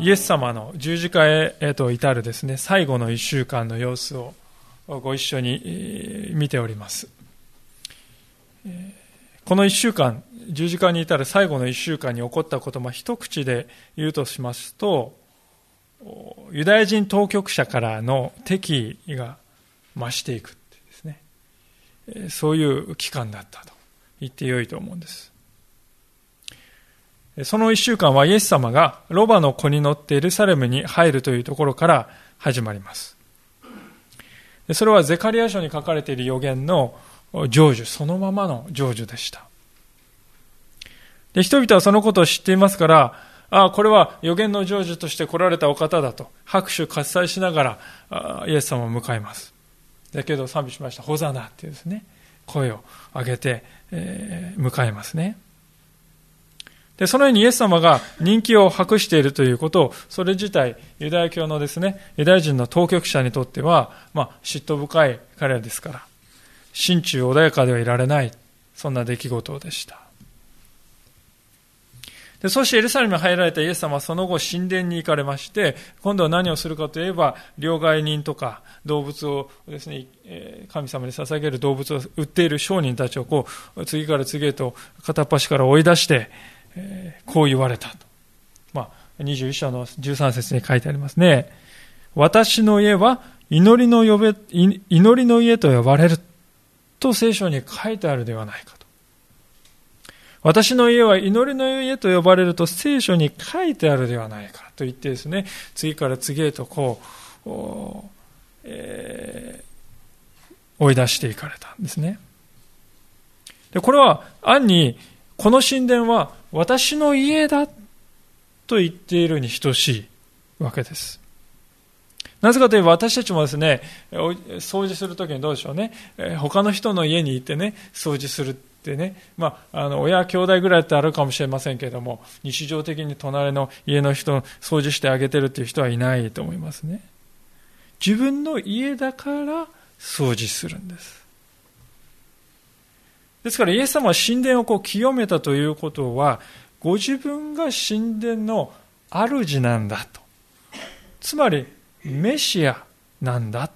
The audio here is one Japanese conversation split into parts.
イエス様の十字架へと至るですね、最後の一週間の様子をご一緒に見ております。この一週間、十字架に至る最後の一週間に起こったこと、まあ、一口で言うとしますと、ユダヤ人当局者からの敵意が増していくですね。そういう期間だったと言ってよいと思うんです。その一週間はイエス様がロバの子に乗ってエルサレムに入るというところから始まります。それはゼカリア書に書かれている予言の成就、そのままの成就でした。で人々はそのことを知っていますから、ああ、これは予言の成就として来られたお方だと、拍手喝采しながら、イエス様を迎えます。だけど賛美しました、ホザナっていうですね、声を上げて、えー、迎えますね。で、そのようにイエス様が人気を博しているということを、それ自体、ユダヤ教のですね、ユダヤ人の当局者にとっては、まあ、嫉妬深い彼らですから、心中穏やかではいられない、そんな出来事でした。で、そしてエルサレムに入られたイエス様はその後神殿に行かれまして、今度は何をするかといえば、両替人とか動物をですね、神様に捧げる動物を売っている商人たちをこう、次から次へと片っ端から追い出して、こう言われたと。まあ、21章の13節に書いてありますね。私の家は祈りの呼べ、祈りの家と呼ばれると聖書に書いてあるではないかと。私の家は祈りの家と呼ばれると聖書に書いてあるではないかと言ってですね、次から次へとこう、えー、追い出していかれたんですね。で、これは暗にこの神殿は私の家だと言っているに等しいわけです。なぜかといえば私たちもですね、掃除するときにどうでしょうね、他の人の家に行ってね、掃除するってね、まあ、あの、親兄弟ぐらいってあるかもしれませんけれども、日常的に隣の家の人掃除してあげてるっていう人はいないと思いますね。自分の家だから掃除するんです。ですからイエス様は神殿をこう清めたということは、ご自分が神殿の主なんだと。つまり、メシアなんだ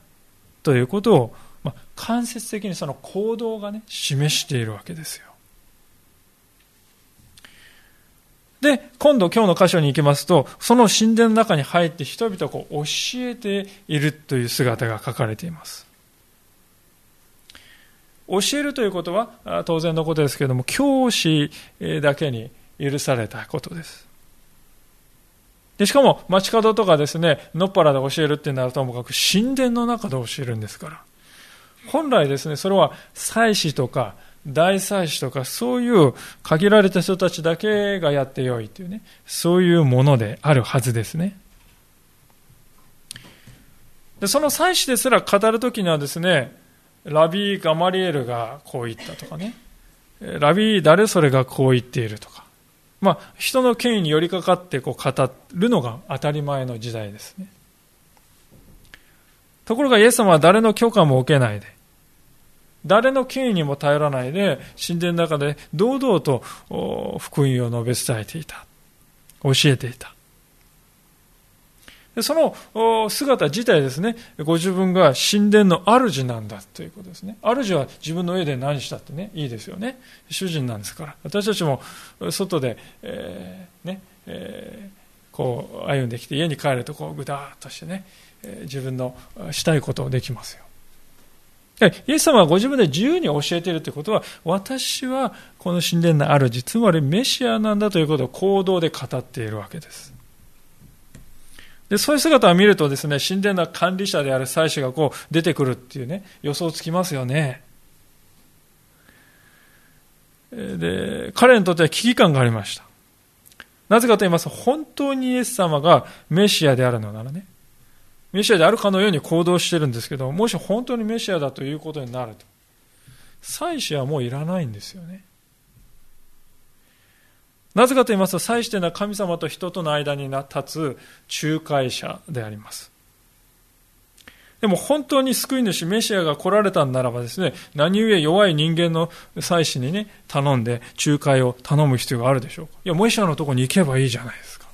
ということを、まあ、間接的にその行動がね、示しているわけですよ。で、今度今日の箇所に行きますと、その神殿の中に入って人々を教えているという姿が書かれています。教えるということは当然のことですけれども、教師だけに許されたことです。でしかも街角とかですね、のっぱらで教えるってなるともかく神殿の中で教えるんですから。本来ですね、それは祭司とか大祭司とかそういう限られた人たちだけがやってよいというね、そういうものであるはずですね。でその祭司ですら語るときにはですね、ラビー・ガマリエルがこう言ったとかね、ラビー・誰それがこう言っているとか、まあ、人の権威に寄りかかってこう語るのが当たり前の時代ですね。ところがイエス様は誰の許可も受けないで、誰の権威にも頼らないで、神殿の中で堂々と福音を述べ伝えていた。教えていた。その姿自体ですね、ご自分が神殿の主なんだということですね。主は自分の家で何したってね、いいですよね。主人なんですから。私たちも外で、えー、ね、えー、こう歩んできて家に帰るとこうぐだーっとしてね、自分のしたいことをできますよ。イエス様はご自分で自由に教えているということは、私はこの神殿の主、つまりメシアなんだということを行動で語っているわけです。で、そういう姿を見るとですね、神殿の管理者である祭司がこう出てくるっていうね、予想つきますよね。で、彼にとっては危機感がありました。なぜかと言いますと、本当にイエス様がメシアであるのならね、メシアであるかのように行動してるんですけど、もし本当にメシアだということになると、祭司はもういらないんですよね。なぜかと言いますと、祭司というのは神様と人との間に立つ仲介者であります。でも本当に救い主、メシアが来られたんならばですね、何故弱い人間の祭司にね、頼んで仲介を頼む必要があるでしょうか。いや、メシアのところに行けばいいじゃないですか。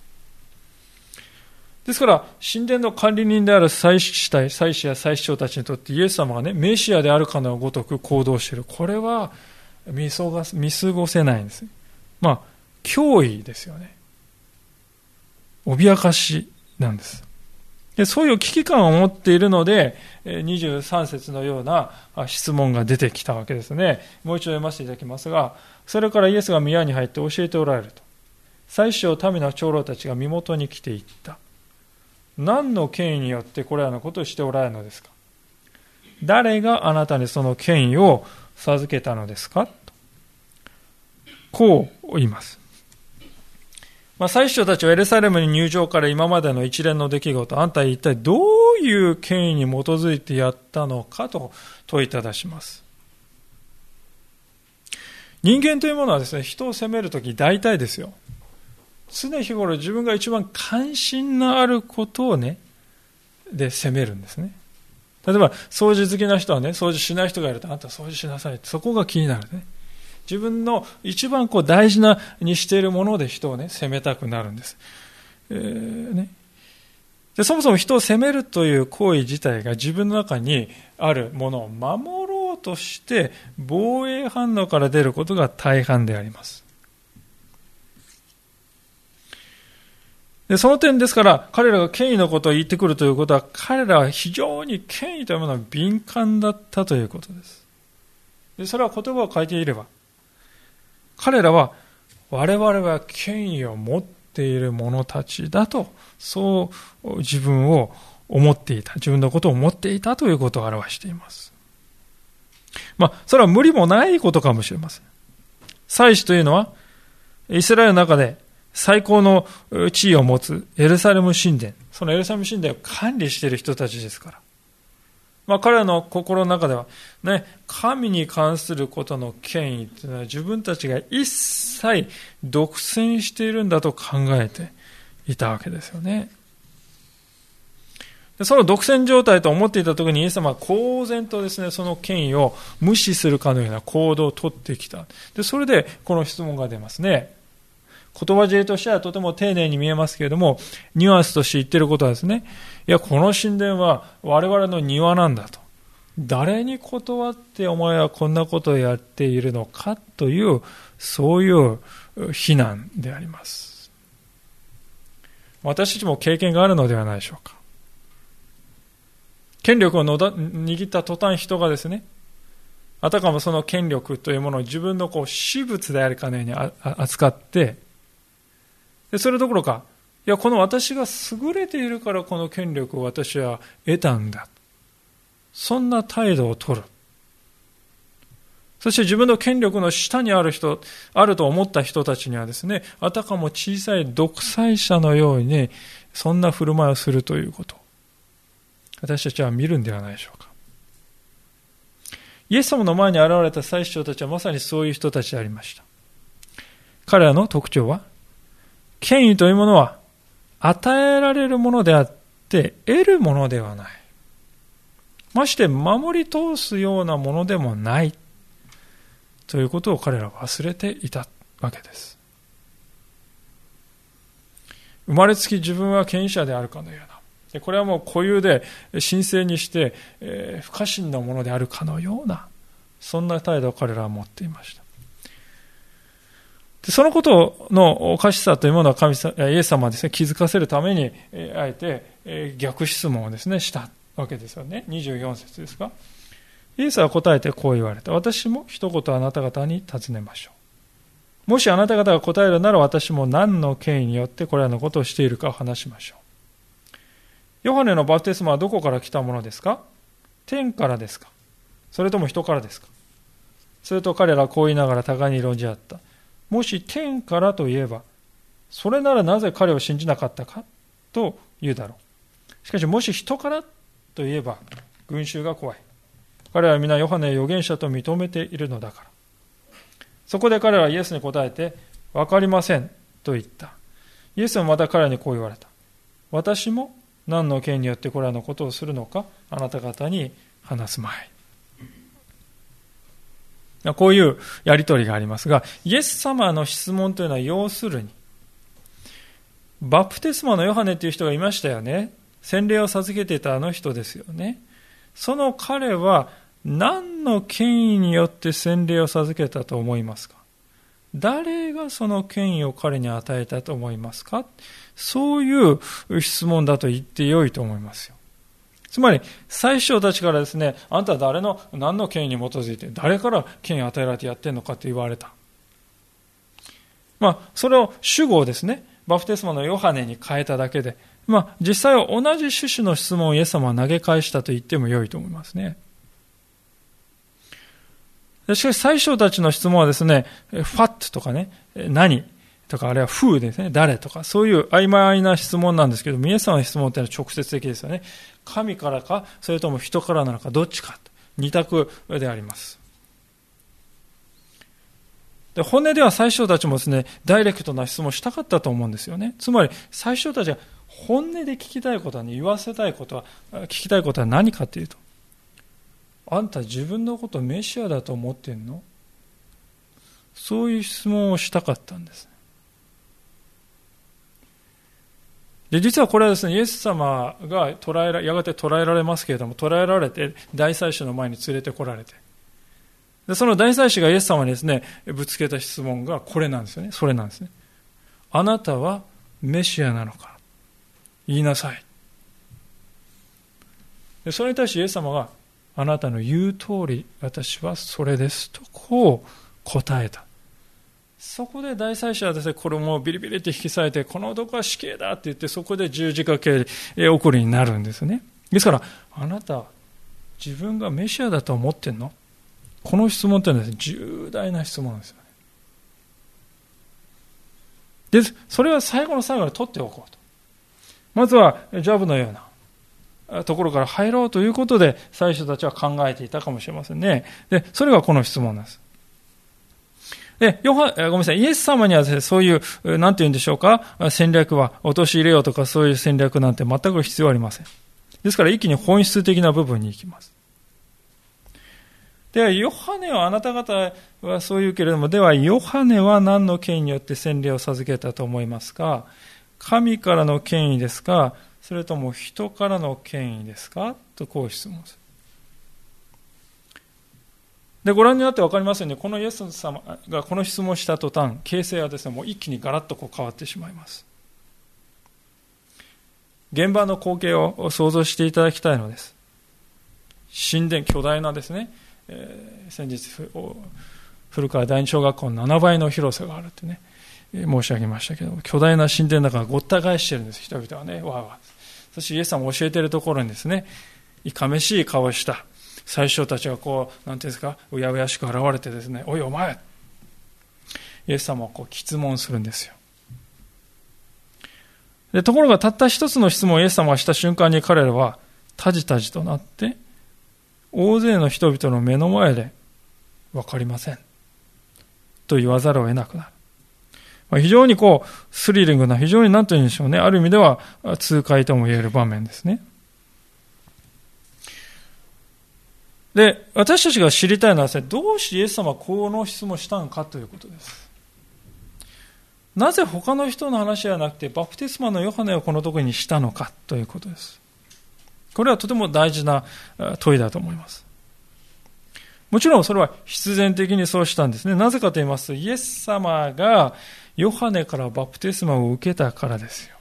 ですから、神殿の管理人である祭司隊、祭司や祭司長たちにとってイエス様がね、メシアであるかのごとく行動している。これは見過ごせないんです。まあ、脅威ですよね。脅かしなんです。でそういう危機感を持っているので、23節のような質問が出てきたわけですね。もう一度読ませていただきますが、それからイエスが宮に入って教えておられると。最初、民の長老たちが身元に来ていった。何の権威によってこれらのことをしておられるのですか誰があなたにその権威を授けたのですかとこう言います。まあ、最初たちはエルサレムに入場から今までの一連の出来事、あんた一体どういう権威に基づいてやったのかと問いただします。人間というものはですね、人を責めるとき大体ですよ。常日頃自分が一番関心のあることをね、で責めるんですね。例えば、掃除好きな人はね、掃除しない人がいると、あんた掃除しなさいって。そこが気になるね。自分の一番こう大事なにしているもので人をね、責めたくなるんです。えー、ね。でそもそも人を責めるという行為自体が自分の中にあるものを守ろうとして防衛反応から出ることが大半であります。でその点ですから、彼らが権威のことを言ってくるということは、彼らは非常に権威というものは敏感だったということです。でそれは言葉を書いていれば、彼らは我々は権威を持っている者たちだと、そう自分を思っていた。自分のことを思っていたということを表しています。まあ、それは無理もないことかもしれません。祭司というのは、イスラエルの中で最高の地位を持つエルサレム神殿、そのエルサレム神殿を管理している人たちですから。まあ、彼らの心の中では、ね、神に関することの権威というのは自分たちが一切独占しているんだと考えていたわけですよね。その独占状態と思っていた時にイエス様は公然とですね、その権威を無視するかのような行動をとってきた。で、それでこの質問が出ますね。言葉尻としてはとても丁寧に見えますけれども、ニュアンスとして言ってることはですね、いや、この神殿は我々の庭なんだと。誰に断ってお前はこんなことをやっているのかという、そういう非難であります。私たちも経験があるのではないでしょうか。権力をのだ握った途端人がですね、あたかもその権力というものを自分のこう私物であるかのように扱って、でそれどころか、いや、この私が優れているからこの権力を私は得たんだ。そんな態度をとる。そして自分の権力の下にある人、あると思った人たちにはですね、あたかも小さい独裁者のように、そんな振る舞いをするということ。私たちは見るんではないでしょうか。イエス様の前に現れた祭司長たちはまさにそういう人たちでありました。彼らの特徴は、権威というものは与えられるものであって得るものではない。まして守り通すようなものでもないということを彼らは忘れていたわけです。生まれつき自分は権威者であるかのような。これはもう固有で神聖にして、え、不可侵なものであるかのような、そんな態度を彼らは持っていました。そのことのおかしさというものは神様イエス様はですね、気づかせるために、あえて逆質問をですね、したわけですよね。24節ですか？イエスは答えてこう言われた。私も一言あなた方に尋ねましょう。もしあなた方が答えるなら私も何の権威によってこれらのことをしているか話しましょう。ヨハネのバプテスマはどこから来たものですか？天からですか？それとも人からですか？それと彼らはこう言いながら互いに論じ合った。もし天からといえば、それならなぜ彼を信じなかったかと言うだろう。しかし、もし人からといえば、群衆が怖い。彼らは皆ヨハネ預言者と認めているのだから。そこで彼はイエスに答えて、わかりませんと言った。イエスはまた彼にこう言われた。私も何の権によってこれらのことをするのか、あなた方に話すまい。こういうやりとりがありますが、イエス様の質問というのは要するに、バプテスマのヨハネという人がいましたよね。洗礼を授けていたあの人ですよね。その彼は何の権威によって洗礼を授けたと思いますか？誰がその権威を彼に与えたと思いますか？そういう質問だと言ってよいと思いますよ。つまり、最初たちからですね、あんたは誰の、何の権威に基づいて、誰から権威与えられてやってんのかって言われた。まあ、それを主語をですね、バプテスマのヨハネに変えただけで、まあ、実際は同じ趣旨の質問をイエス様は投げ返したと言っても良いと思いますね。しかし最初たちの質問はですね、ファットとかね、何？とから、あるいは風ですね、誰とか、そういう曖昧な質問なんですけど、皆さんの質問ってのは直接的ですよね。神からか、それとも人からなのか、どっちか。二択であります。で本音では最初たちもですね、ダイレクトな質問したかったと思うんですよね。つまり、最初たちは本音で聞きたいことは、ね、言わせたいことは、聞きたいことは何かというと、あんた自分のことメシアだと思ってんの？そういう質問をしたかったんです。で、実はこれはですね、イエス様が捕らえら、やがて捕らえられますけれども、捕らえられて、大祭司の前に連れてこられて、でその大祭司がイエス様にですね、ぶつけた質問がこれなんですよね。それなんですね。あなたはメシアなのか？言いなさい。でそれに対してイエス様が、あなたの言う通り、私はそれですと、こう答えた。そこで大祭司はですね、衣をビリビリって引き裂いて、この男は死刑だって言って、そこで十字架刑送りになるんですね。ですから、あなた、自分がメシアだと思ってんの？この質問ってのは、ね、重大な質問ですよね。で、それは最後の最後に取っておこうと。まずは、ジャブのようなところから入ろうということで、最初たちは考えていたかもしれませんね。で、それがこの質問なんです。で、ヨハ、ごめんなさい、イエス様には、そういう、なんて言うんでしょうか、戦略は、陥れようとかそういう戦略なんて全く必要ありません。ですから一気に本質的な部分に行きます。では、ヨハネはあなた方はそう言うけれども、では、ヨハネは何の権威によって洗礼を授けたと思いますか？神からの権威ですか？それとも人からの権威ですか？とこう質問する。で、ご覧になって分かりますように、このイエス様がこの質問した途端、形勢はですね、もう一気にガラッとこう変わってしまいます。現場の光景を想像していただきたいのです。神殿、巨大なですね、えー、先日古川第二小学校の7倍の広さがあるってね、えー、申し上げましたけど巨大な神殿の中がごった返してるんです人々はねわーわーそしてイエス様教えてるところにですねいかめしい顔をした最初たちがこうなんていうんですかうやうやしく現れてですねおいお前イエス様をこう質問するんですよでところがたった一つの質問をイエス様がした瞬間に彼らはたじたじとなって大勢の人々の目の前で分かりませんと言わざるを得なくなる。まあ、非常にこう、スリリングな、非常に何と言うんでしょうね。ある意味では痛快とも言える場面ですね。で、私たちが知りたいのはですね、どうしてイエス様はこの質問したのかということです。なぜ他の人の話ではなくて、バプテスマのヨハネをこのところにしたのかということです。これはとても大事な問いだと思います。もちろんそれは必然的にそうしたんですね。なぜかと言いますと、イエス様がヨハネからバプテスマを受けたからですよ。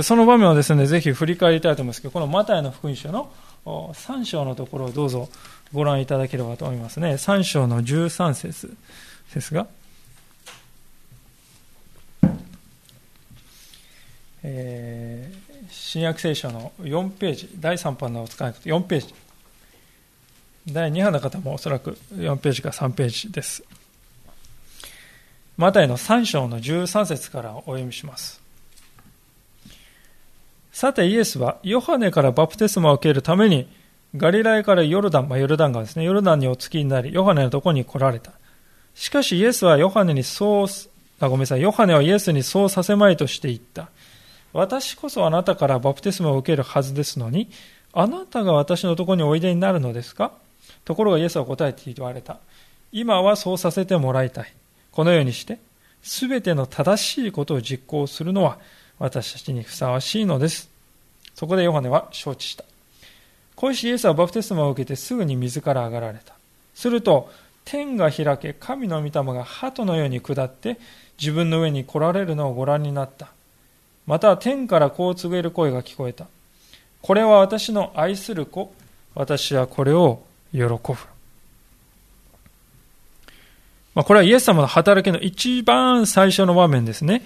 その場面をですね、ぜひ振り返りたいと思いますけど、このマタイの福音書の3章のところをどうぞご覧いただければと思いますね。3章の13節ですが、えー新約聖書の4ページ、第3版のお使い方、4ページ。第2版の方もおそらく4ページか3ページです。マタイの3章の13節からお読みします。さてイエスはヨハネからバプテスマを受けるためにガリラヤからヨルダン、まあ、ヨルダン川ですね、ヨルダンにお付きになり、ヨハネのところに来られた。しかしイエスはヨハネにそう、あ、ごめんなさい、ヨハネはイエスにそうさせまいとして言った。私こそあなたからバプテスマを受けるはずですのに、あなたが私のところにおいでになるのですか？ところがイエスは答えて言われた。今はそうさせてもらいたい。このようにして、すべての正しいことを実行するのは私たちにふさわしいのです。そこでヨハネは承知した。こうしてイエスはバプテスマを受けてすぐに水から上がられた。すると、天が開け、神の御霊が鳩のように下って自分の上に来られるのをご覧になった。また天からこう告げる声が聞こえた。これは私の愛する子。私はこれを喜ぶ。まあ、これはイエス様の働きの一番最初の場面ですね。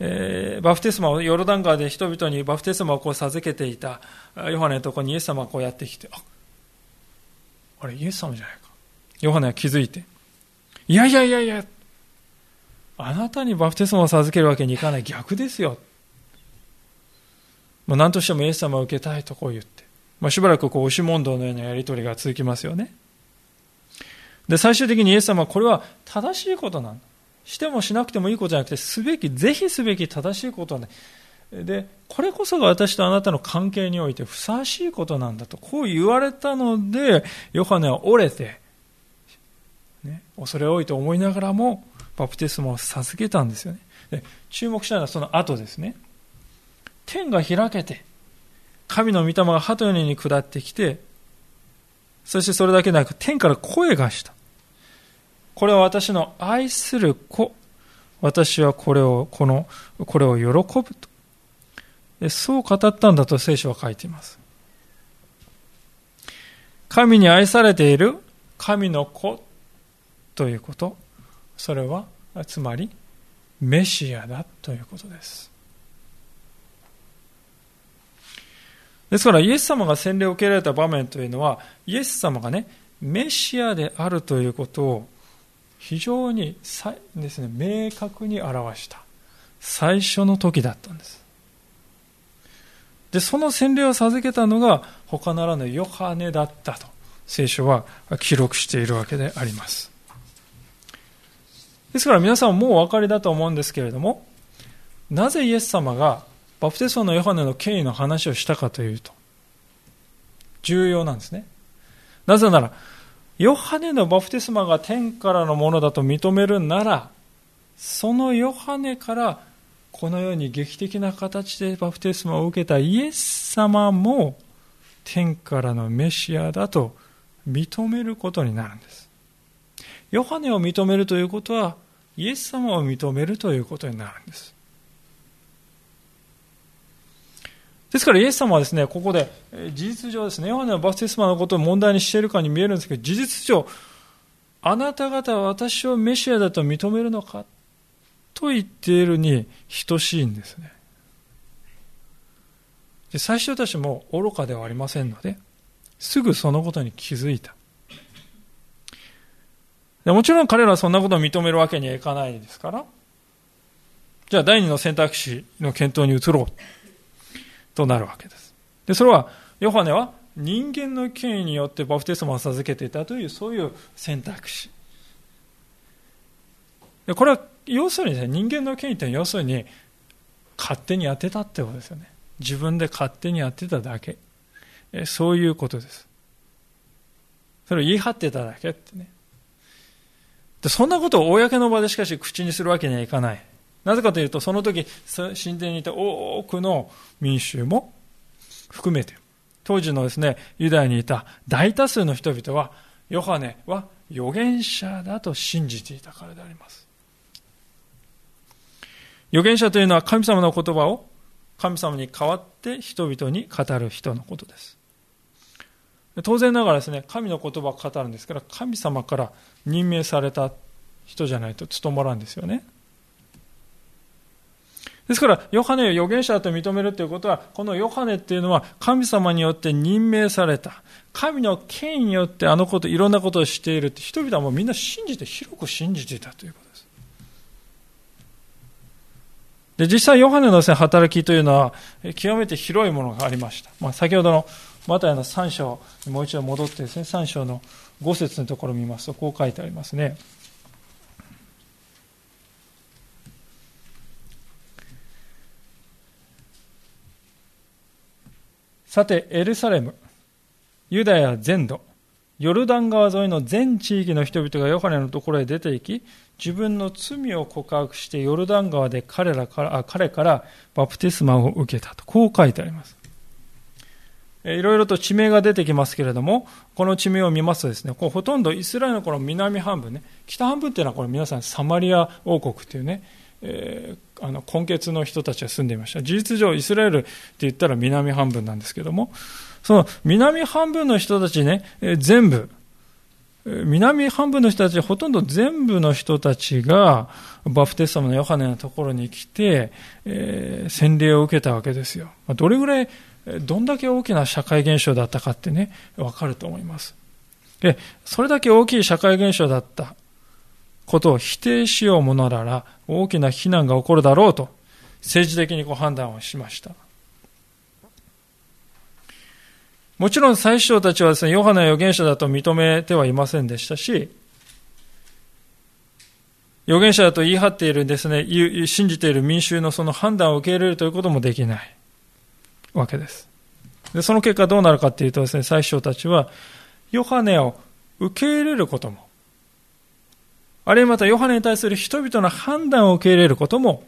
えー、バプテスマをヨルダン川で人々にバプテスマをこう授けていたヨハネのところにイエス様がこうやってきて、あ、あれイエス様じゃないか。ヨハネは気づいて、いやいやいやいや、あなたにバプテスマを授けるわけにいかない逆ですよ。まあ、何としてもイエス様を受けたいとこう言って、まあ、しばらくこう押し問答のようなやり取りが続きますよね。で、最終的にイエス様はこれは正しいことなんだ。してもしなくてもいいことじゃなくて、すべき、ぜひすべき正しいことなんだ。で、これこそが私とあなたの関係においてふさわしいことなんだと、こう言われたので、ヨハネは折れて、ね、恐れ多いと思いながらも、バプテスマを授けたんですよね。で注目したのはその後ですね。天が開けて、神の御霊が鳩のように下ってきて、そしてそれだけでなく、天から声がした。これは私の愛する子。私はこれを、この、これを喜ぶと。そう語ったんだと聖書は書いています。神に愛されている神の子ということ。それは、つまり、メシアだということです。ですからイエス様が洗礼を受けられた場面というのはイエス様がねメシアであるということを非常にですね明確に表した。最初の時だったんです。でその洗礼を授けたのが他ならぬヨハネだったと聖書は記録しているわけであります。ですから皆さんもうお分かりだと思うんですけれどもなぜイエス様がバプテスマのヨハネの権威の話をしたかというと、重要なんですね。なぜなら、ヨハネのバプテスマが天からのものだと認めるなら、そのヨハネからこのように劇的な形でバプテスマを受けたイエス様も天からのメシアだと認めることになるんです。ヨハネを認めるということは、イエス様を認めるということになるんです。ですからイエス様はですね、ここで事実上ですね、ヨハネのバプテスマのことを問題にしているかに見えるんですけど、事実上、あなた方は私をメシアだと認めるのかと言っているに等しいんですね。で最初たちも愚かではありませんので、すぐそのことに気づいた。でもちろん彼らはそんなことを認めるわけにはいかないですから、じゃあ第二の選択肢の検討に移ろう。となるわけです。で、それは、ヨハネは人間の権威によってバプテスマを授けていたという、そういう選択肢。でこれは、要するに、ね、人間の権威って要するに、勝手にやってたってことですよね。自分で勝手にやってただけ。そういうことです。それを言い張ってただけってね。でそんなことを公の場でしかし口にするわけにはいかない。なぜかというと、その時、神殿にいた多くの民衆も含めて、当時のですね、ユダヤにいた大多数の人々は、ヨハネは預言者だと信じていたからであります。預言者というのは神様の言葉を神様に代わって人々に語る人のことです。当然ながらですね、神の言葉を語るんですから、神様から任命された人じゃないと務まらんですよね。ですから、ヨハネを預言者と認めるということは、このヨハネっていうのは神様によって任命された。神の権威によってあのこと、いろんなことをしているって人々はもうみんな信じて、広く信じていたということです。で、実際ヨハネの、働きというのは、極めて広いものがありました。まあ、先ほどのマタイの3章もう一度戻ってですね、3章の5節のところを見ますと、こう書いてありますね。さて、エルサレム、ユダヤ全土、ヨルダン川沿いの全地域の人々がヨハネのところへ出て行き、自分の罪を告白してヨルダン川で彼らから彼からバプテスマを受けたと、こう書いてあります。いろいろと地名が出てきますけれども、この地名を見ますとですね、こうほとんどイスラエルのこの南半分ね、北半分っていうのはこれ皆さんサマリア王国っていうね、えー、あの根血の人たちが住んでいました。事実上イスラエルって言ったら南半分なんですけども、その南半分の人たちね、えー、全部、南半分の人たち、ほとんど全部の人たちが、バプテスマのヨハネのところに来て、えー、洗礼を受けたわけですよ。どれぐらい、どんだけ大きな社会現象だったかってね、わかると思います。で、それだけ大きい社会現象だったことを否定しようものなら、大きな非難が起こるだろうと、政治的にご判断をしました。もちろん最初たちはですね、ヨハネ預言者だと認めてはいませんでしたし、預言者だと言い張っているですね、信じている民衆のその判断を受け入れるということもできないわけです。でその結果どうなるかというとですね、最初たちは、ヨハネを受け入れることも、あるいはまたヨハネに対する人々の判断を受け入れることも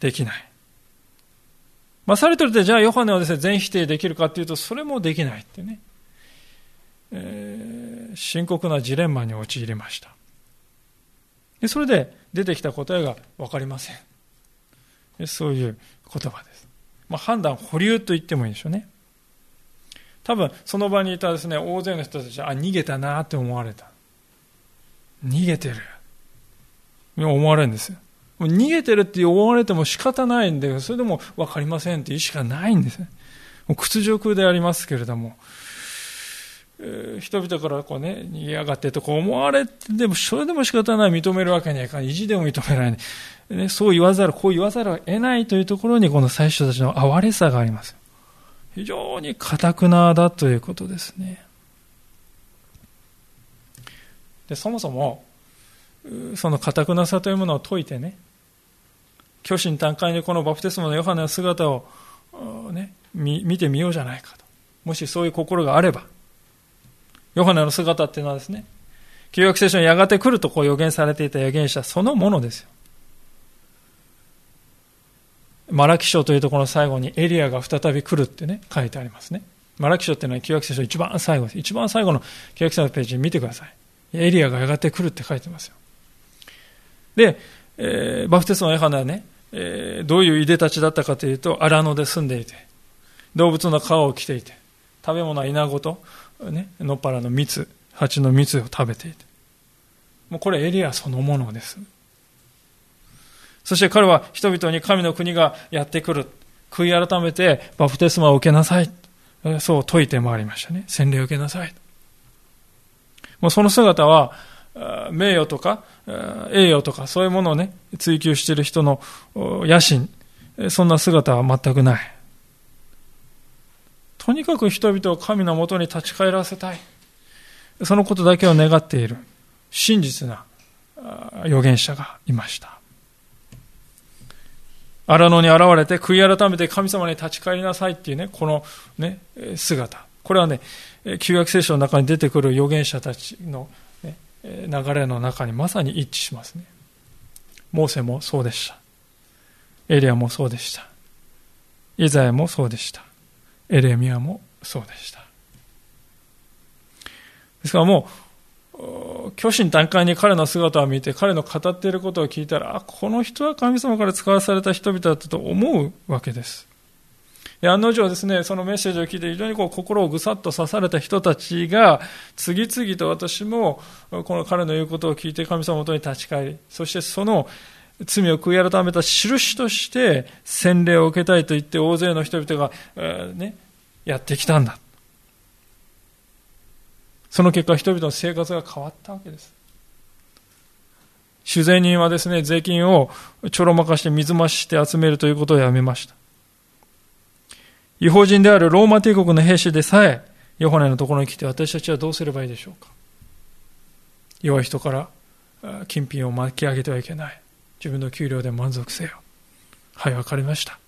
できない。まあ、されてるってじゃあヨハネはですね、全否定できるかっていうと、それもできないってね。えー、深刻なジレンマに陥りました。でそれで出てきた答えが分かりません。そういう言葉です。まあ、判断保留と言ってもいいでしょうね。多分、その場にいたですね、大勢の人たちは、あ、逃げたなって思われた。逃げてる。思われるんですよ。逃げてるって思われても仕方ないんで、それでも分かりませんって意思がないんですね。もう屈辱でありますけれども、え、人々からこうね、逃げやがってとこう思われて、でもそれでも仕方ない、認めるわけにはいかない、意地でも認められない。ね、そう言わざる、こう言わざるを得ないというところに、この最初たちの哀れさがあります。非常に堅くなだということですね。でそもそも、その堅くなさというものを解いてね、虚心坦懐にこのバプテスマのヨハネの姿を、ね、見てみようじゃないかと。もしそういう心があれば、ヨハネの姿っていうのはですね、旧約聖書にやがて来るとこう予言されていた預言者そのものですよ。マラキ書というところの最後にエリアが再び来るってね、書いてありますね。マラキ書っていうのは旧約聖書一番最後です。一番最後の旧約聖書のページ見てください。エリアがやがて来るって書いてますよ。で、えー、バプテスマのヨハネはね、えー、どういういでたちだったかというと、荒野で住んでいて、動物の皮を着ていて、食べ物は稲子と、ね、野っ原の蜜、蜂の蜜を食べていて。もうこれエリアそのものです。そして彼は人々に神の国がやってくる。悔い改めてバプテスマを受けなさい。そう説いて回りましたね。洗礼を受けなさい。もうその姿は、名誉とか栄誉とかそういうものをね追求している人の野心そんな姿は全くない。とにかく人々を神のもとに立ち返らせたい。そのことだけを願っている。真実な預言者がいました。荒野に現れて悔い改めて神様に立ち返りなさいっていうねこのね姿。これはね旧約聖書の中に出てくる預言者たちの流れの中にまさに一致しますね。モーセもそうでした。エリアもそうでした。イザヤもそうでした。エレミアもそうでした。ですからもう、虚心坦懐に彼の姿を見て、彼の語っていることを聞いたら、あ、この人は神様から使わされた人々だったと思うわけです。案の定ですね、そのメッセージを聞いて非常にこう心をぐさっと刺された人たちが、次々と私も、この彼の言うことを聞いて神様のもとに立ち返り、そしてその罪を悔い改めた印として洗礼を受けたいと言って大勢の人々が、えー、ね、やってきたんだ。その結果人々の生活が変わったわけです。酒税人はですね、税金をちょろまかして水増して集めるということをやめました。違法人であるローマ帝国の兵士でさえ、ヨハネのところに来て私たちはどうすればいいでしょうか？弱い人から金品を巻き上げてはいけない。自分の給料で満足せよ。はい、わかりました。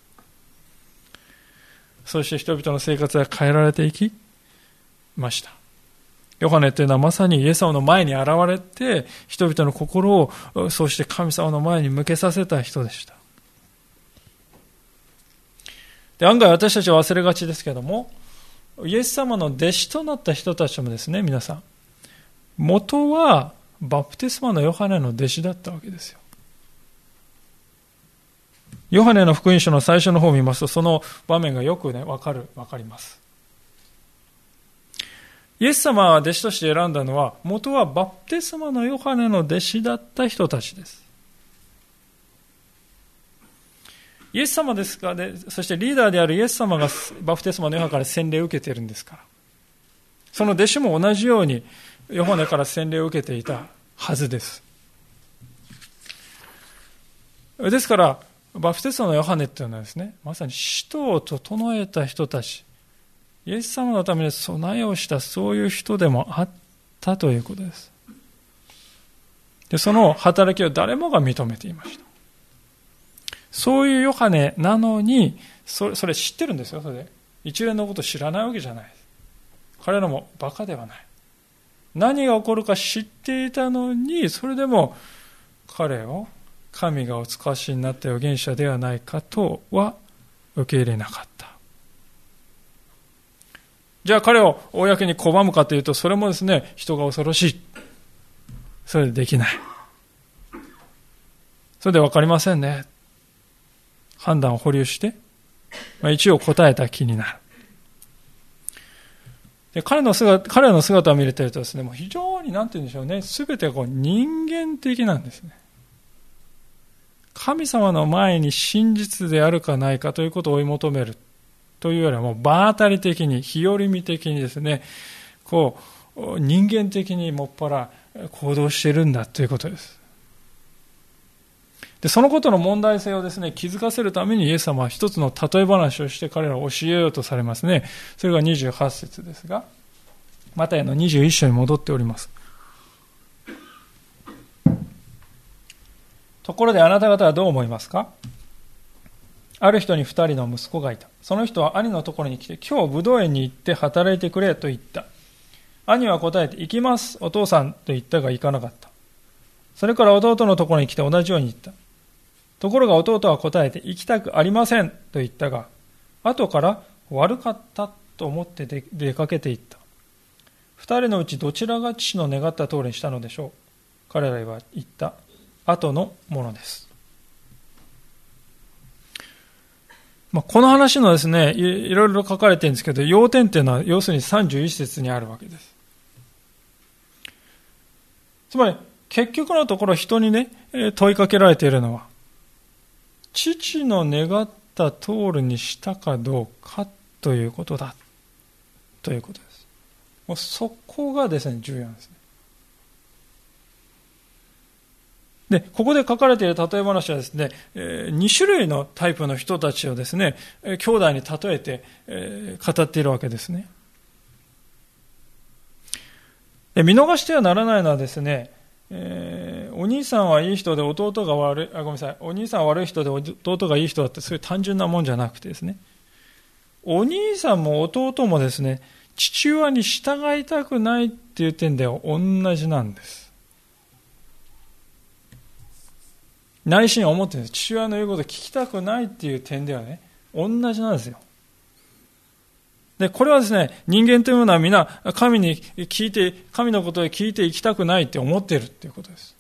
そして人々の生活は変えられていきました。ヨハネというのはまさにイエス様の前に現れて、人々の心を、そうして神様の前に向けさせた人でした。で案外私たちは忘れがちですけども、イエス様の弟子となった人たちもですね、皆さん、元はバプテスマのヨハネの弟子だったわけですよ。ヨハネの福音書の最初の方を見ますと、その場面がよくね、わかる、わかります。イエス様は弟子として選んだのは、元はバプテスマのヨハネの弟子だった人たちです。イエス様ですかで、そしてリーダーであるイエス様がバプテスマのヨハから洗礼を受けているんですから。その弟子も同じようにヨハネから洗礼を受けていたはずです。ですから、バプテスマのヨハネっていうのはですね、まさに使徒を整えた人たち、イエス様のために備えをしたそういう人でもあったということです。で、その働きを誰もが認めていました。そういうヨハネなのに、それそれ知ってるんですよ、それで。一連のこと知らないわけじゃない。彼らもバカではない。何が起こるか知っていたのに、それでも彼を神がお使わしになった預言者ではないかとは受け入れなかった。じゃあ彼を公に拒むかというと、それもですね、人が恐ろしい。それでできない。それで分かりませんね。判断を保留して、まあ、一応答えた気になる。で彼の姿、彼の姿を見れてるとですね、もう非常に、なんて言うんでしょうね、すべてこう人間的なんですね。神様の前に真実であるかないかということを追い求めるというよりはもう場当たり的に、日和見的にですね、こう、人間的にもっぱら行動してるんだということです。で、そのことの問題性をですね、気づかせるためにイエス様は一つの例え話をして彼らを教えようとされますね。それが28節ですが、マタイの21章に戻っております。ところであなた方はどう思いますか？ある人に二人の息子がいた。その人は兄のところに来て、今日武道園に行って働いてくれと言った。兄は答えて、行きます、お父さんと言ったが行かなかった。それから弟のところに来て同じように言った。ところが弟は答えて、行きたくありませんと言ったが、後から悪かったと思って出かけていった。二人のうちどちらが父の願った通りにしたのでしょう。彼らは言った。後のものです。まあ、この話のですねい、いろいろ書かれてるんですけど、要点っていうのは要するに31節にあるわけです。つまり、結局のところ人にね、問いかけられているのは、父の願った通りにしたかどうかということだ。ということです。もうそこがですね、重要なんですね。で、ここで書かれている例え話はですね、2種類のタイプの人たちをですね、兄弟に例えて語っているわけですね。で見逃してはならないのはですね、えー、お兄さんはいい人で弟が悪い、あ、ごめんなさい、お兄さんは悪い人で弟がいい人だってそういう単純なもんじゃなくてですね、お兄さんも弟もですね、父親に従いたくないっていう点では同じなんです。内心は思ってるんです。父親の言うこと聞きたくないっていう点ではね、同じなんですよ。で、これはですね、人間というものは皆、神に聞いて、神のことを聞いていきたくないって思っているっていうことです。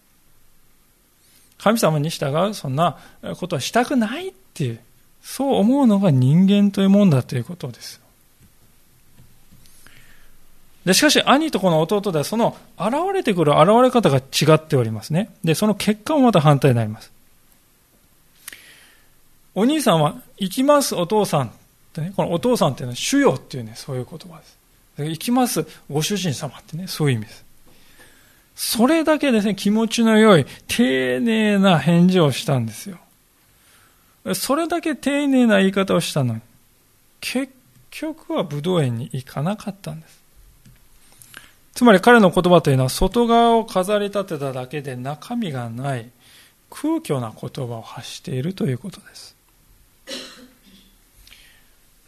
神様に従う、そんなことはしたくないっていう、そう思うのが人間というもんだということです。で、しかし兄とこの弟ではその現れてくる現れ方が違っておりますね。で、その結果もまた反対になります。お兄さんは、行きますお父さんってね、このお父さんっていうのは主よっていうね、そういう言葉です。行きますご主人様ってね、そういう意味です。それだけですね、気持ちの良い、丁寧な返事をしたんですよ。それだけ丁寧な言い方をしたのに、結局は武道園に行かなかったんです。つまり彼の言葉というのは外側を飾り立てただけで中身がない空虚な言葉を発しているということです。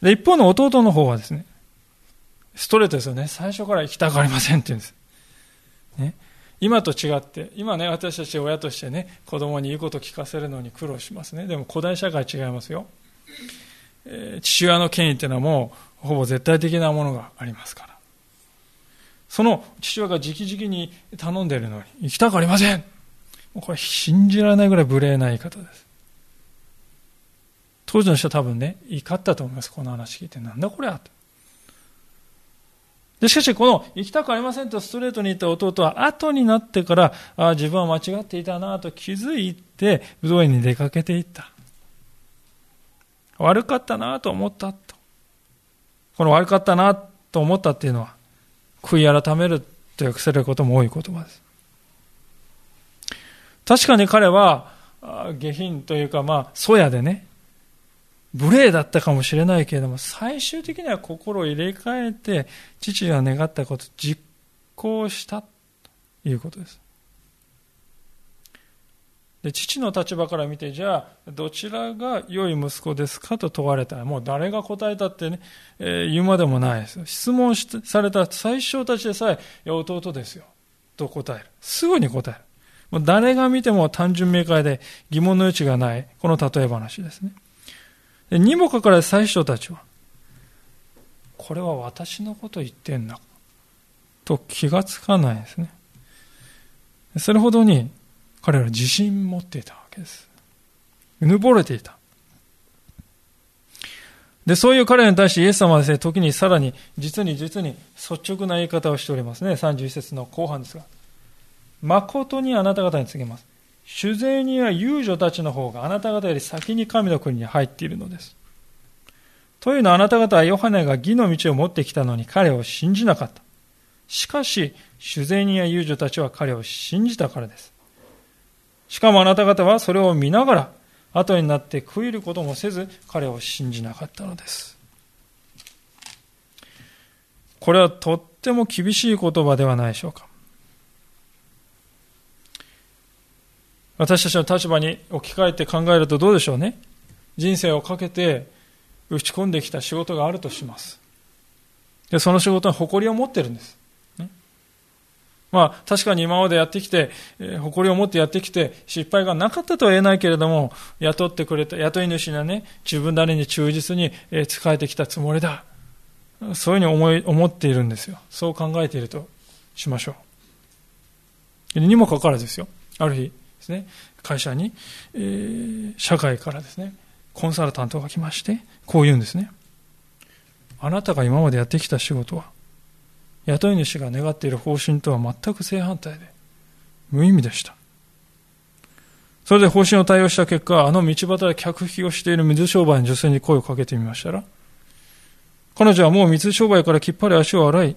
で、一方の弟の方はですね、ストレートですよね。最初から行きたくありませんって言うんです。ね。今と違って、今ね、私たち親としてね、子供に言うことを聞かせるのに苦労しますね。でも古代社会違いますよ。えー、父親の権威っていうのはもう、ほぼ絶対的なものがありますから。その父親が直々に頼んでいるのに、行きたくありませんこれ信じられないぐらい無礼な言い方です。当時の人は多分ね、怒ったと思います。この話聞いて。なんだこれはと。でしかし、この行きたくありませんとストレートに言った弟は後になってからあ自分は間違っていたなと気づいて武道園に出かけていった。悪かったなと思ったと。この悪かったなと思ったっていうのは悔い改めると訳されることも多い言葉です。確かに彼は下品というかまあ、そやでね、無礼だったかもしれないけれども、最終的には心を入れ替えて、父が願ったことを実行したということです。で父の立場から見て、じゃあ、どちらが良い息子ですかと問われたら、もう誰が答えたってね、えー、言うまでもないです。質問された最小たちでさえ、いや、弟ですよ。と答える。すぐに答える。もう誰が見ても単純明快で疑問の余地がない、この例え話ですね。にもかかわらず最初たちは、これは私のこと言ってんだ、と気がつかないですね。それほどに彼ら自信持っていたわけです。うぬぼれていた。で、そういう彼らに対してイエス様はですね、時にさらに、実に実に率直な言い方をしておりますね。31節の後半ですが。誠にあなた方に告げます。主税人は遊女たちの方があなた方より先に神の国に入っているのです。というのはあなた方はヨハネが義の道を持ってきたのに彼を信じなかった。しかし、主税人や遊女たちは彼を信じたからです。しかもあなた方はそれを見ながら、後になって悔いることもせず、彼を信じなかったのです。これはとっても厳しい言葉ではないでしょうか。私たちの立場に置き換えて考えるとどうでしょうね。人生をかけて打ち込んできた仕事があるとします。で、その仕事に誇りを持ってるんです。ね、まあ、確かに今までやってきて、えー、誇りを持ってやってきて、失敗がなかったとは言えないけれども、雇ってくれた、雇い主がね、自分なりに忠実に、えー、仕えてきたつもりだ。そういうふうに思い、思っているんですよ。そう考えているとしましょう。にもかかわらずですよ。ある日、ですね、会社に、えー、社会からですね、コンサルタントが来まして、こう言うんですね。あなたが今までやってきた仕事は、雇い主が願っている方針とは全く正反対で、無意味でした。それで方針を対応した結果、あの道端で客引きをしている水商売の女性に声をかけてみましたら、彼女はもう水商売からきっぱり足を洗い、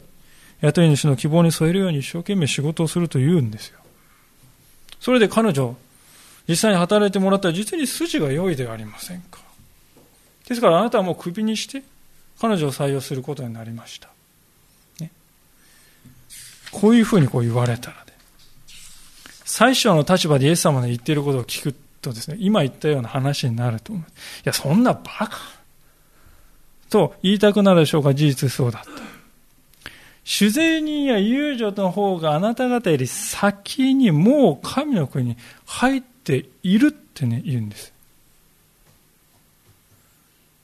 雇い主の希望に添えるように一生懸命仕事をすると言うんですよ。それで彼女、実際に働いてもらったら実に筋が良いではありませんか？ですからあなたはもうクビにして彼女を採用することになりました。ね、こういうふうにこう言われたらね、最初の立場でイエス様の言っていることを聞くとですね、今言ったような話になると思う。いや、そんなバカと言いたくなるでしょうか、事実そうだった。主税人や遊女の方があなた方より先にもう神の国に入っているってね、言うんです。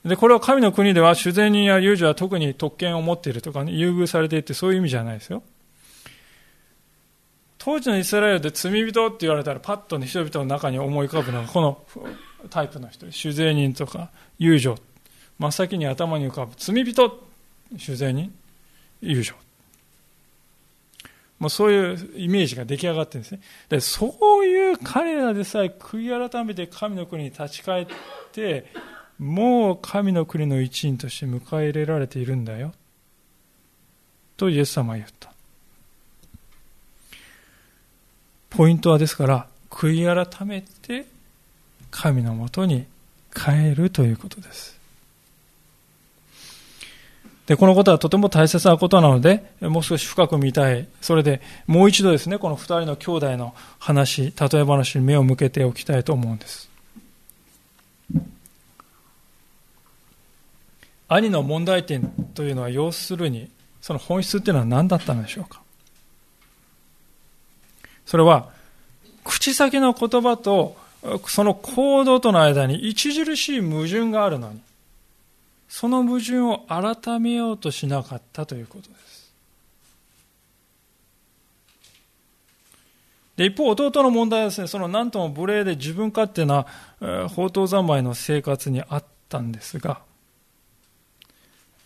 で、これは神の国では主税人や遊女は特に特権を持っているとかね、優遇されているってそういう意味じゃないですよ。当時のイスラエルで罪人って言われたらパッとね、人々の中に思い浮かぶのがこのタイプの人。主税人とか遊女。真っ先に頭に浮かぶ罪人、主税人、遊女。もうそういうイメージが出来上がってるんですね。でそういう彼らでさえ悔い改めて神の国に立ち返って、もう神の国の一員として迎え入れられているんだよ。とイエス様は言った。ポイントはですから、悔い改めて神のもとに帰るということです。で、このことはとても大切なことなので、もう少し深く見たい。それで、もう一度ですね、この二人の兄弟の話、例え話に目を向けておきたいと思うんです。兄の問題点というのは、要するに、その本質っていうのは何だったのでしょうか？それは、口先の言葉と、その行動との間に著しい矛盾があるのに、その矛盾を改めようとしなかったということです。で、一方、弟の問題はですね、その何とも無礼で自分勝手な宝刀三昧の生活にあったんですが、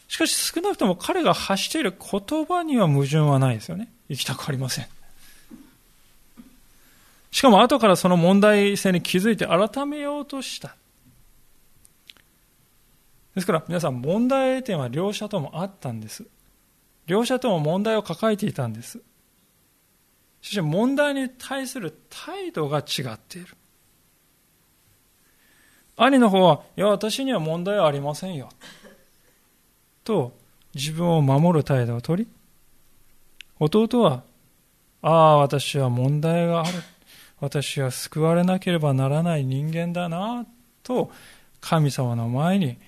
しかし少なくとも彼が発している言葉には矛盾はないですよね。行きたくありません。しかも後からその問題性に気づいて改めようとした。ですから皆さん問題点は両者ともあったんです。両者とも問題を抱えていたんです。そして問題に対する態度が違っている。兄の方は、いや、私には問題はありませんよ。と、自分を守る態度をとり、弟は、ああ、私は問題がある。私は救われなければならない人間だな、と、神様の前に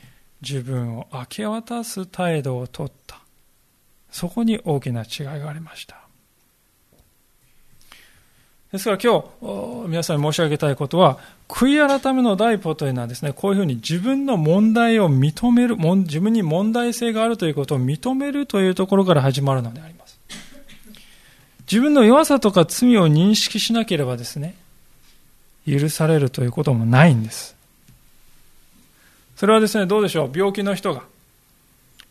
自分を明け渡す態度をとった。そこに大きな違いがありました。ですから今日、皆さんに申し上げたいことは、悔い改めの第一歩というのはですね、こういうふうに自分の問題を認める、自分に問題性があるということを認めるというところから始まるのであります。自分の弱さとか罪を認識しなければですね、許されるということもないんです。それはですね、どうでしょう？病気の人が。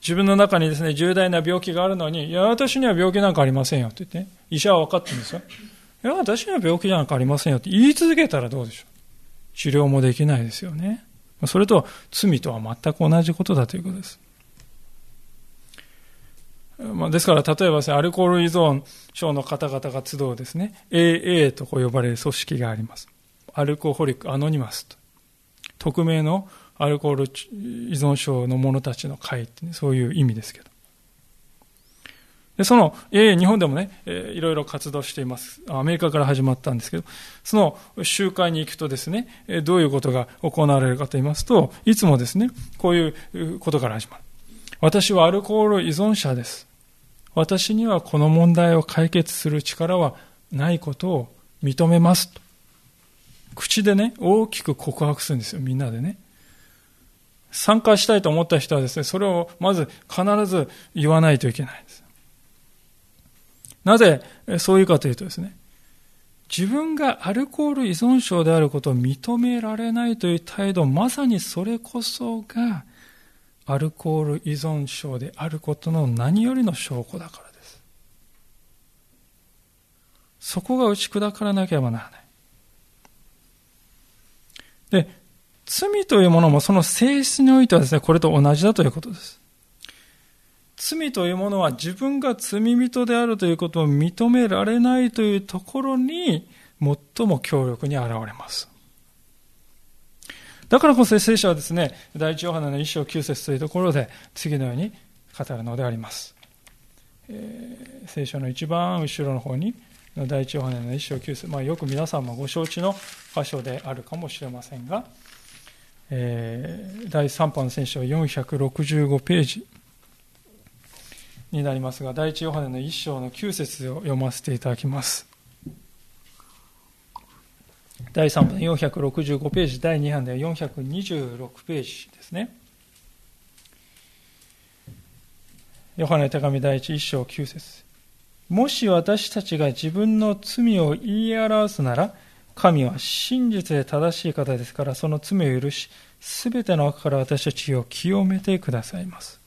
自分の中にですね、重大な病気があるのに、いや、私には病気なんかありませんよって言って、ね、医者は分かってるんですよ。いや、私には病気なんかありませんよって言い続けたらどうでしょう？治療もできないですよね。それと罪とは全く同じことだということです。まあ、ですから、例えばですね、アルコール依存症の方々が集うですね、AA とこう呼ばれる組織があります。アルコホリックアノニマスと。匿名のアルコール依存症の者たちの会って、ね、そういう意味ですけど。で、その、え日本でもね、えー、いろいろ活動しています。アメリカから始まったんですけど、その集会に行くとですね、えどういうことが行われるかと言いますと、いつもですね、こういうことから始まる。私はアルコール依存者です。私にはこの問題を解決する力はないことを認めますと。口でね、大きく告白するんですよ、みんなでね。参加したいと思った人はですね、それをまず必ず言わないといけないです。なぜそういうかというとですね、自分がアルコール依存症であることを認められないという態度、まさにそれこそがアルコール依存症であることの何よりの証拠だからです。そこが打ち砕からなければならない。で、罪というものもその性質においてはですね、これと同じだということです。罪というものは自分が罪人であるということを認められないというところに最も強力に現れます。だからこそ聖書はですね、第一ヨハネの一章九節というところで次のように語るのであります。えー、聖書の一番後ろの方に第一ヨハネの一章九節、まあ、よく皆さんもご承知の箇所であるかもしれませんが、えー、第3版の聖書465ページになりますが、第一ヨハネの一章の9節を読ませていただきます。第3版465ページ、第2版では426ページですね。ヨハネ手紙第一一章9節もし私たちが自分の罪を言い表すなら、神は真実で正しい方ですから、その罪を許し、すべての悪から私たちを清めてくださいます。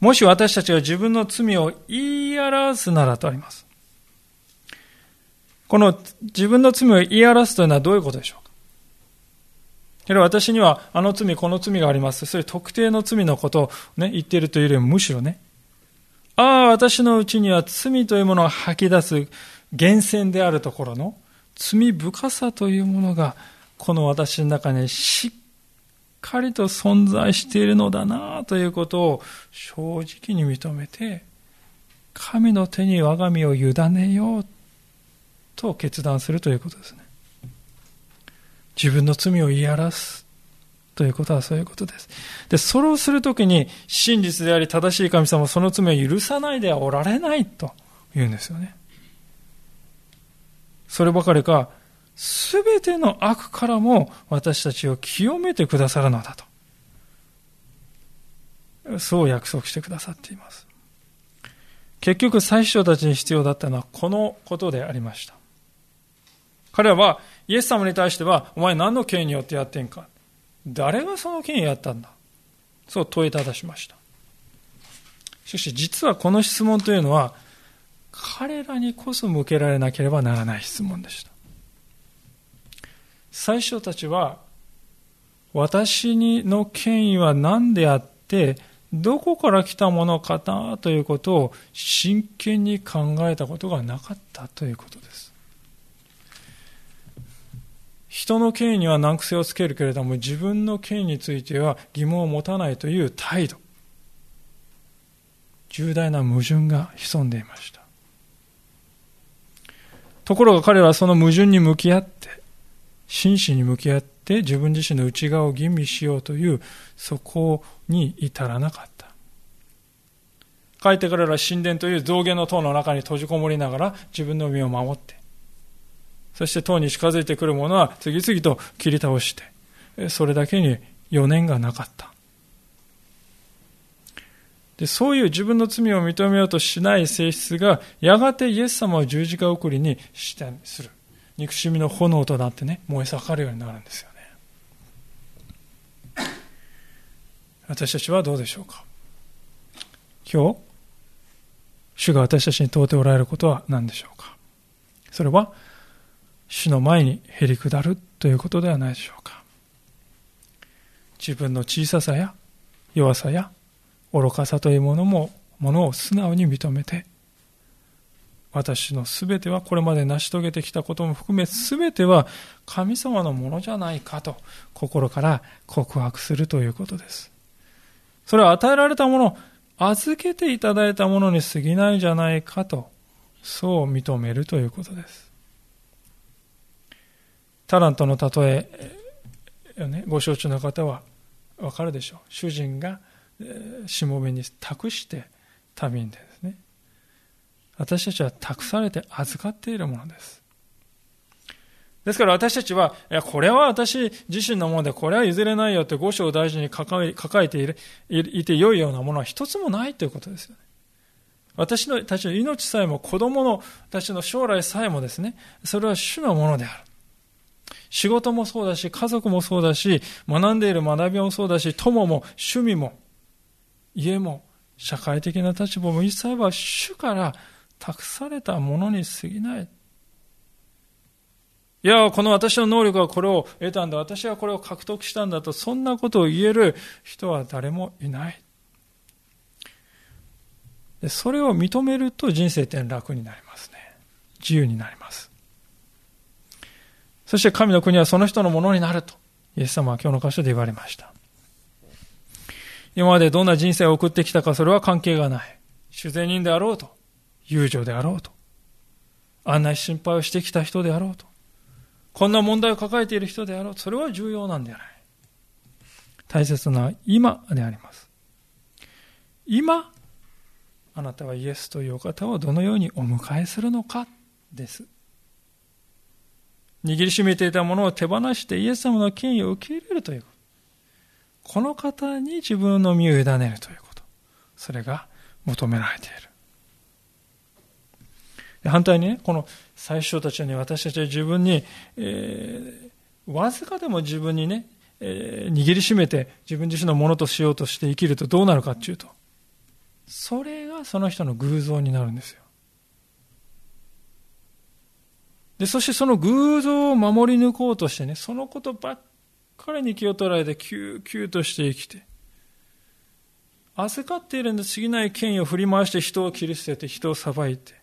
もし私たちが自分の罪を言い表すならとあります。この自分の罪を言い表すというのはどういうことでしょうか？けど私にはあの罪、この罪があります。そういう特定の罪のことをね、言っているというよりもむしろね、ああ、私のうちには罪というものを吐き出す源泉であるところの罪深さというものが、この私の中にしっかりと存在しているのだなということを正直に認めて、神の手に我が身を委ねようと決断するということですね。自分の罪を言い表すということはそういうことです。で、それをするときに真実であり正しい神様はその罪を許さないではおられないと言うんですよね。そればかりか、すべての悪からも私たちを清めてくださるのだと。そう約束してくださっています。結局、最初たちに必要だったのはこのことでありました。彼らはイエス様に対しては、お前何の権によってやってんか誰がその権威やったんだそう問いただしました。しかし実はこの質問というのは、彼らにこそ向けられなければならない質問でした。最初たちは、私の権威は何であって、どこから来たものかなということを真剣に考えたことがなかったということです。人の権威には難癖をつけるけれども、自分の権威については疑問を持たないという態度。重大な矛盾が潜んでいました。ところが彼らはその矛盾に向き合って、真摯に向き合って自分自身の内側を吟味しようという、そこに至らなかった。帰って彼らは神殿という造言の塔の中に閉じこもりながら自分の身を守って、そして塔に近づいてくる者は次々と切り倒して、それだけに余念がなかった。でそういう自分の罪を認めようとしない性質が、やがてイエス様を十字架送りにしてする。憎しみの炎となってね、燃え盛るようになるんですよね。私たちはどうでしょうか？今日、主が私たちに問うておられることは何でしょうか？それは、主の前にへり下るということではないでしょうか？自分の小ささや弱さや愚かさというものも、ものを素直に認めて、私のすべてはこれまで成し遂げてきたことも含めすべては神様のものじゃないかと心から告白するということです。それは与えられたもの、預けていただいたものに過ぎないじゃないかと、そう認めるということです。タラントの例え、ね、ご承知の方はわかるでしょう。主人がしもべに託して旅にですね。私たちは託されて預かっているものです。ですから私たちは、いや、これは私自身のもので、これは譲れないよって五章を大事に抱え抱えているいて良いようなものは一つもないということですよね。私のたちの命さえも子供のたちの将来さえもですね、それは主のものである。仕事もそうだし、家族もそうだし、学んでいる学びもそうだし、友も趣味も、家も社会的な立場も一切は主から託されたものに過ぎない。いや、この私の能力はこれを得たんだ。私はこれを獲得したんだと、そんなことを言える人は誰もいない。それを認めると人生って楽になりますね。自由になります。そして神の国はその人のものになると、イエス様は今日の箇所で言われました。今までどんな人生を送ってきたかそれは関係がない。主税人であろうと、友情であろうと、案内心配をしてきた人であろうと、こんな問題を抱えている人であろうと、それは重要なんではない。大切な今であります。今、あなたはイエスというお方をどのようにお迎えするのかです。握りしめていたものを手放してイエス様の権威を受け入れるということ。この方に自分の身を委ねるということ。それが求められている。反対にね、この最初たちに私たちは自分に、えー、わずかでも自分にね、えー、握りしめて自分自身のものとしようとして生きるとどうなるかっていうと、それがその人の偶像になるんですよ。で、そしてその偶像を守り抜こうとしてね、そのことばっ彼に気を取られて救急として生きて、預かっているんで過ぎない権威を振り回して人を切り捨てて人を裁いて、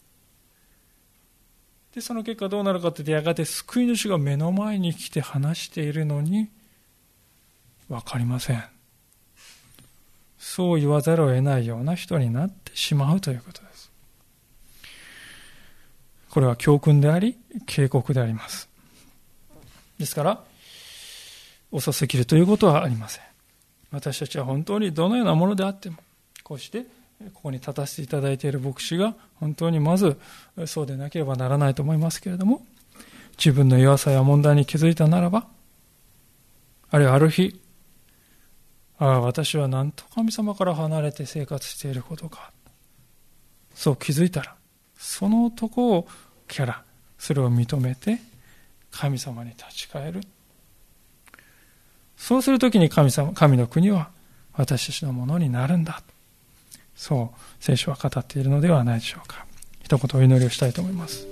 で、その結果どうなるかというと、やがて救い主が目の前に来て話しているのに、わかりません。そう言わざるを得ないような人になってしまうということです。これは教訓であり、警告であります。ですから、遅すぎるということはありません。私たちは本当にどのようなものであっても、こうしてここに立たせていただいている牧師が本当にまずそうでなければならないと思いますけれども、自分の弱さや問題に気づいたならば、あるいはある日、ああ、私はなんと神様から離れて生活していることか。そう気づいたら、その男をキャラ、それを認めて、神様に立ち返る。そうするときに神様、神の国は私たちのものになるんだ。そう、聖書は語っているのではないでしょうか。一言お祈りをしたいと思います。